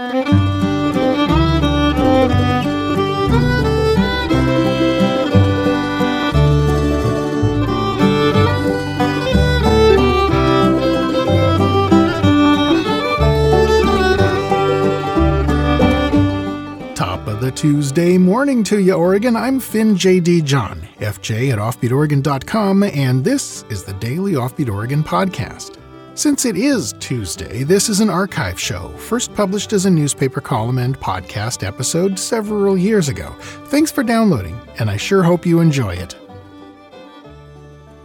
Top of the Tuesday morning to you, Oregon. I'm Finn J.D. John, FJ at OffbeatOregon.com, and this is the Daily Offbeat Oregon podcast. Since it is Tuesday, this is an archive show, first published as a newspaper column and podcast episode several years ago. Thanks for downloading, and I sure hope you enjoy it.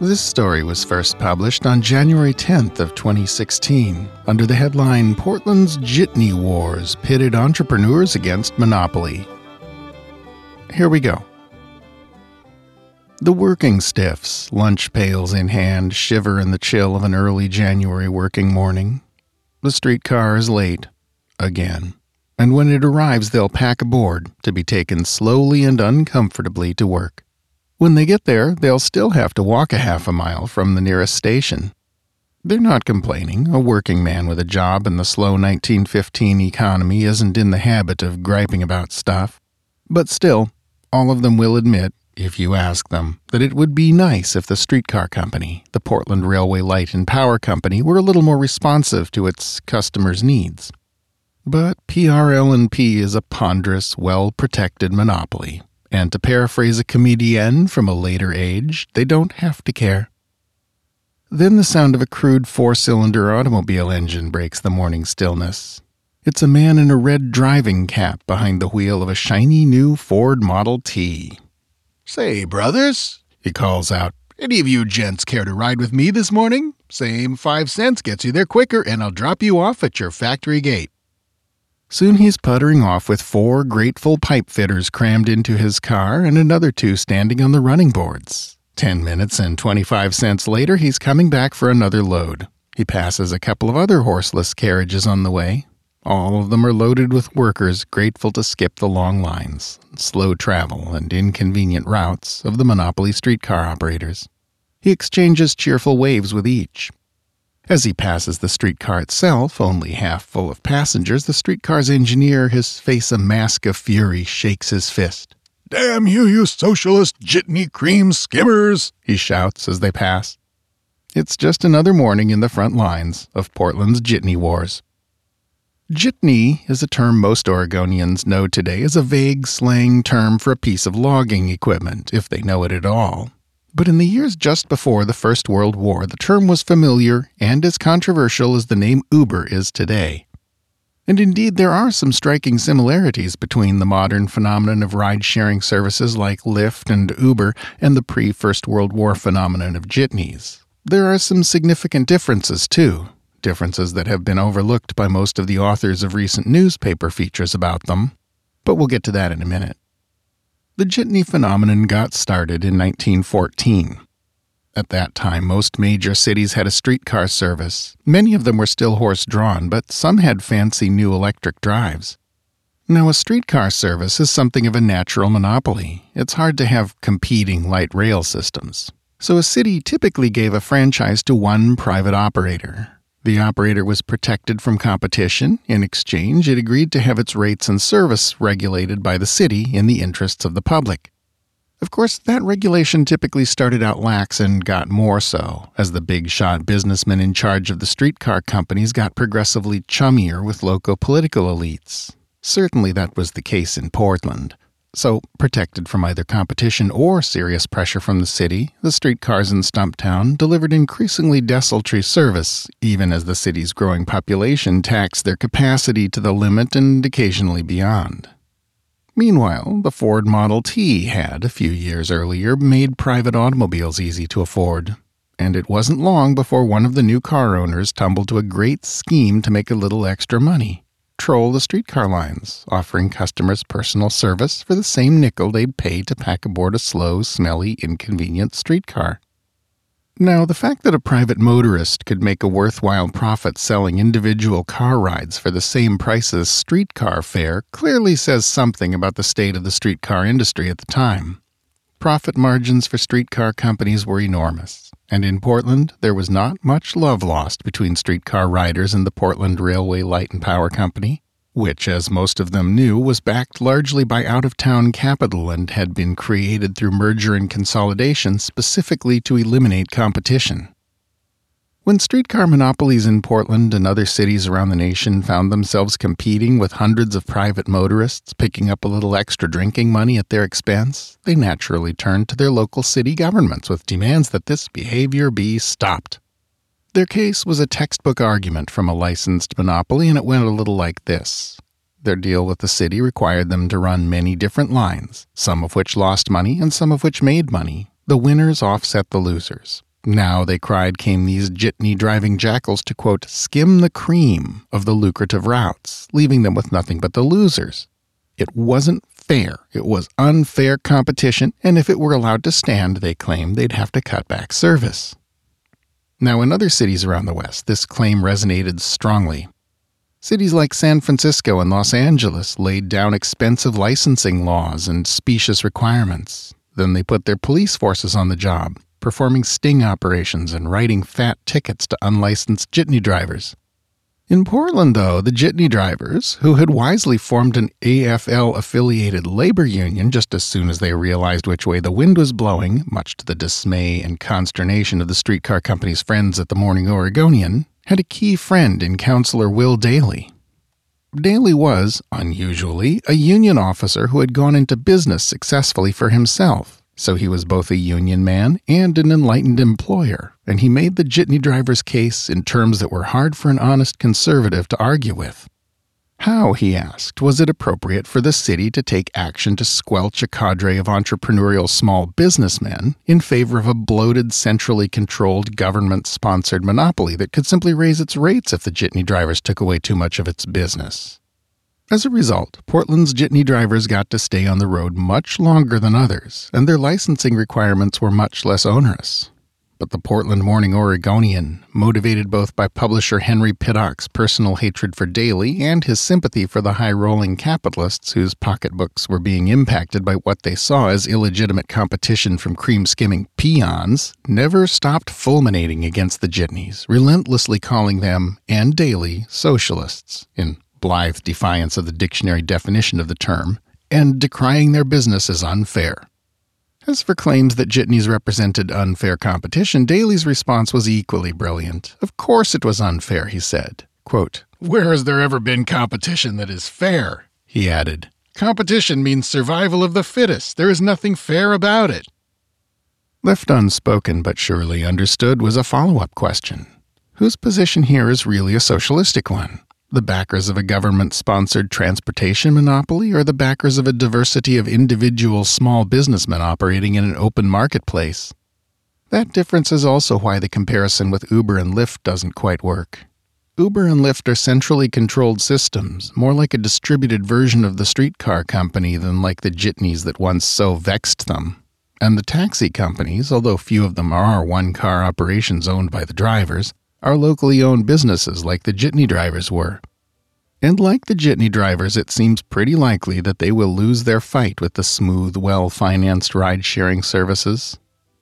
This story was first published on January 10th of 2016 under the headline Portland's Jitney Wars pitted entrepreneurs against monopoly. Here we go. The working stiffs, lunch pails in hand, shiver in the chill of an early January working morning. The streetcar is late. Again. And when it arrives, they'll pack aboard to be taken slowly and uncomfortably to work. When they get there, they'll still have to walk a half a mile from the nearest station. They're not complaining. A working man with a job in the slow 1915 economy isn't in the habit of griping about stuff. But still, all of them will admit, if you ask them, that it would be nice if the streetcar company, the Portland Railway Light and Power Company, were a little more responsive to its customers' needs. But PRL&P is a ponderous, well-protected monopoly and to paraphrase a comedienne from a later age, they don't have to care. Then the sound of a crude four cylinder automobile engine breaks the morning stillness. It's a man in a red driving cap behind the wheel of a shiny new Ford Model T. Say, brothers, he calls out, any of you gents care to ride with me this morning? Same five cents gets you there quicker, and I'll drop you off at your factory gate. Soon he's puttering off with four grateful pipe fitters crammed into his car and another two standing on the running boards. Ten minutes and 25 cents later, he's coming back for another load. He passes a couple of other horseless carriages on the way. All of them are loaded with workers grateful to skip the long lines, slow travel, and inconvenient routes of the monopoly streetcar operators. He exchanges cheerful waves with each, as he passes the streetcar itself, only half full of passengers, the streetcar's engineer, his face a mask of fury, shakes his fist. Damn you, you socialist jitney cream skimmers! he shouts as they pass. It's just another morning in the front lines of Portland's jitney wars. Jitney is a term most Oregonians know today as a vague slang term for a piece of logging equipment, if they know it at all. But in the years just before the First World War, the term was familiar and as controversial as the name Uber is today. And indeed, there are some striking similarities between the modern phenomenon of ride sharing services like Lyft and Uber and the pre First World War phenomenon of jitneys. There are some significant differences, too, differences that have been overlooked by most of the authors of recent newspaper features about them. But we'll get to that in a minute. The jitney phenomenon got started in 1914. At that time, most major cities had a streetcar service. Many of them were still horse drawn, but some had fancy new electric drives. Now, a streetcar service is something of a natural monopoly. It's hard to have competing light rail systems. So, a city typically gave a franchise to one private operator. The operator was protected from competition. In exchange, it agreed to have its rates and service regulated by the city in the interests of the public. Of course, that regulation typically started out lax and got more so as the big shot businessmen in charge of the streetcar companies got progressively chummier with local political elites. Certainly that was the case in Portland. So, protected from either competition or serious pressure from the city, the streetcars in Stumptown delivered increasingly desultory service, even as the city's growing population taxed their capacity to the limit and occasionally beyond. Meanwhile, the Ford Model T had, a few years earlier, made private automobiles easy to afford. And it wasn't long before one of the new car owners tumbled to a great scheme to make a little extra money troll the streetcar lines, offering customers personal service for the same nickel they'd pay to pack aboard a slow, smelly, inconvenient streetcar. Now, the fact that a private motorist could make a worthwhile profit selling individual car rides for the same price as streetcar fare clearly says something about the state of the streetcar industry at the time. Profit margins for streetcar companies were enormous, and in Portland there was not much love lost between streetcar riders and the Portland Railway Light and Power Company. which, as most of them knew, was backed largely by out of town capital and had been created through merger and consolidation specifically to eliminate competition. When streetcar monopolies in Portland and other cities around the nation found themselves competing with hundreds of private motorists picking up a little extra drinking money at their expense, they naturally turned to their local city governments with demands that this behavior be stopped. Their case was a textbook argument from a licensed monopoly, and it went a little like this. Their deal with the city required them to run many different lines, some of which lost money and some of which made money. The winners offset the losers. Now, they cried, came these jitney driving jackals to, quote, skim the cream of the lucrative routes, leaving them with nothing but the losers. It wasn't fair. It was unfair competition, and if it were allowed to stand, they claimed they'd have to cut back service. Now, in other cities around the West, this claim resonated strongly. Cities like San Francisco and Los Angeles laid down expensive licensing laws and specious requirements. Then they put their police forces on the job performing sting operations and writing fat tickets to unlicensed jitney drivers. In Portland, though, the jitney drivers, who had wisely formed an AFL affiliated labor union just as soon as they realized which way the wind was blowing, much to the dismay and consternation of the streetcar company's friends at the Morning Oregonian, had a key friend in Councillor Will Daly. Daly was, unusually, a union officer who had gone into business successfully for himself so he was both a union man and an enlightened employer, and he made the jitney driver's case in terms that were hard for an honest conservative to argue with. How, he asked, was it appropriate for the city to take action to squelch a cadre of entrepreneurial small businessmen in favor of a bloated, centrally controlled, government sponsored monopoly that could simply raise its rates if the jitney drivers took away too much of its business? As a result, Portland's jitney drivers got to stay on the road much longer than others, and their licensing requirements were much less onerous. But the Portland Morning Oregonian, motivated both by publisher Henry Pittock's personal hatred for Daly and his sympathy for the high rolling capitalists whose pocketbooks were being impacted by what they saw as illegitimate competition from cream skimming peons, never stopped fulminating against the jitneys, relentlessly calling them, and Daly, socialists, in blithe defiance of the dictionary definition of the term, and decrying their business as unfair. As for claims that jitneys represented unfair competition, Daly's response was equally brilliant. Of course it was unfair, he said. Quote, Where has there ever been competition that is fair? He added, Competition means survival of the fittest. There is nothing fair about it. Left unspoken but surely understood was a follow up question. Whose position here is really a socialistic one? The backers of a government sponsored transportation monopoly or the backers of a diversity of individual small businessmen operating in an open marketplace. That difference is also why the comparison with Uber and Lyft doesn't quite work. Uber and Lyft are centrally controlled systems, more like a distributed version of the streetcar company than like the jitneys that once so vexed them. And the taxi companies, although few of them are one car operations owned by the drivers, are locally owned businesses like the jitney drivers were. And like the jitney drivers, it seems pretty likely that they will lose their fight with the smooth, well financed ride sharing services.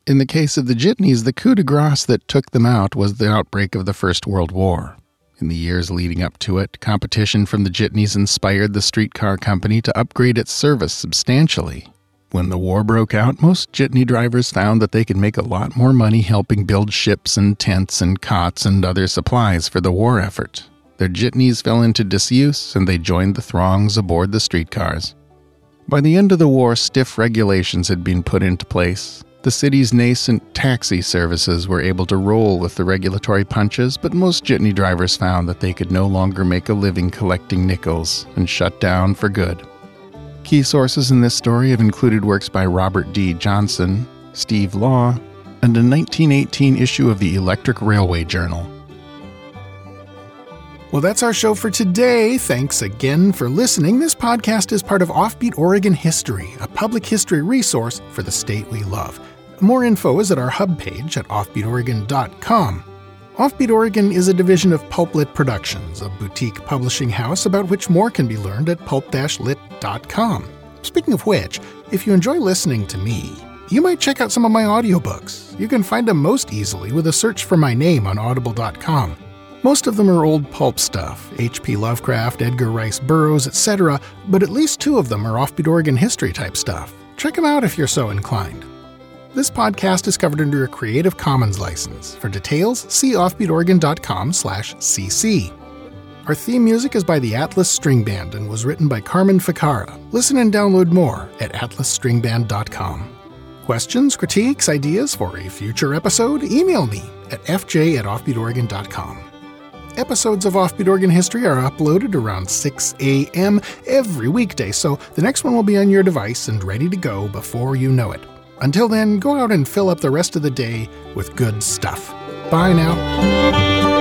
In the case of the jitneys, the coup de grace that took them out was the outbreak of the First World War. In the years leading up to it, competition from the jitneys inspired the streetcar company to upgrade its service substantially. When the war broke out, most jitney drivers found that they could make a lot more money helping build ships and tents and cots and other supplies for the war effort. Their jitneys fell into disuse and they joined the throngs aboard the streetcars. By the end of the war, stiff regulations had been put into place. The city's nascent taxi services were able to roll with the regulatory punches, but most jitney drivers found that they could no longer make a living collecting nickels and shut down for good. Key sources in this story have included works by Robert D. Johnston, Steve Law, and a 1918 issue of the Electric Railway Journal. Well, that's our show for today. Thanks again for listening. This podcast is part of Offbeat Oregon History, a public history resource for the state we love. More info is at our hub page at offbeatoregon.com. Offbeat Oregon is a division of Pulplit Productions, a boutique publishing house about which more can be learned at pulp-lit.com. Speaking of which, if you enjoy listening to me, you might check out some of my audiobooks. You can find them most easily with a search for my name on audible.com. Most of them are old pulp stuff H.P. Lovecraft, Edgar Rice Burroughs, etc., but at least two of them are offbeat Oregon history type stuff. Check them out if you're so inclined. This podcast is covered under a Creative Commons license. For details, see offbeatoregon.com/cc. Our theme music is by the Atlas String Band and was written by Carmen Ficara. Listen and download more at atlasstringband.com. Questions, critiques, ideas for a future episode? Email me at fj at offbeatoregon.com. Episodes of Offbeat Oregon History are uploaded around 6 a.m. every weekday, so the next one will be on your device and ready to go before you know it. Until then, go out and fill up the rest of the day with good stuff. Bye now.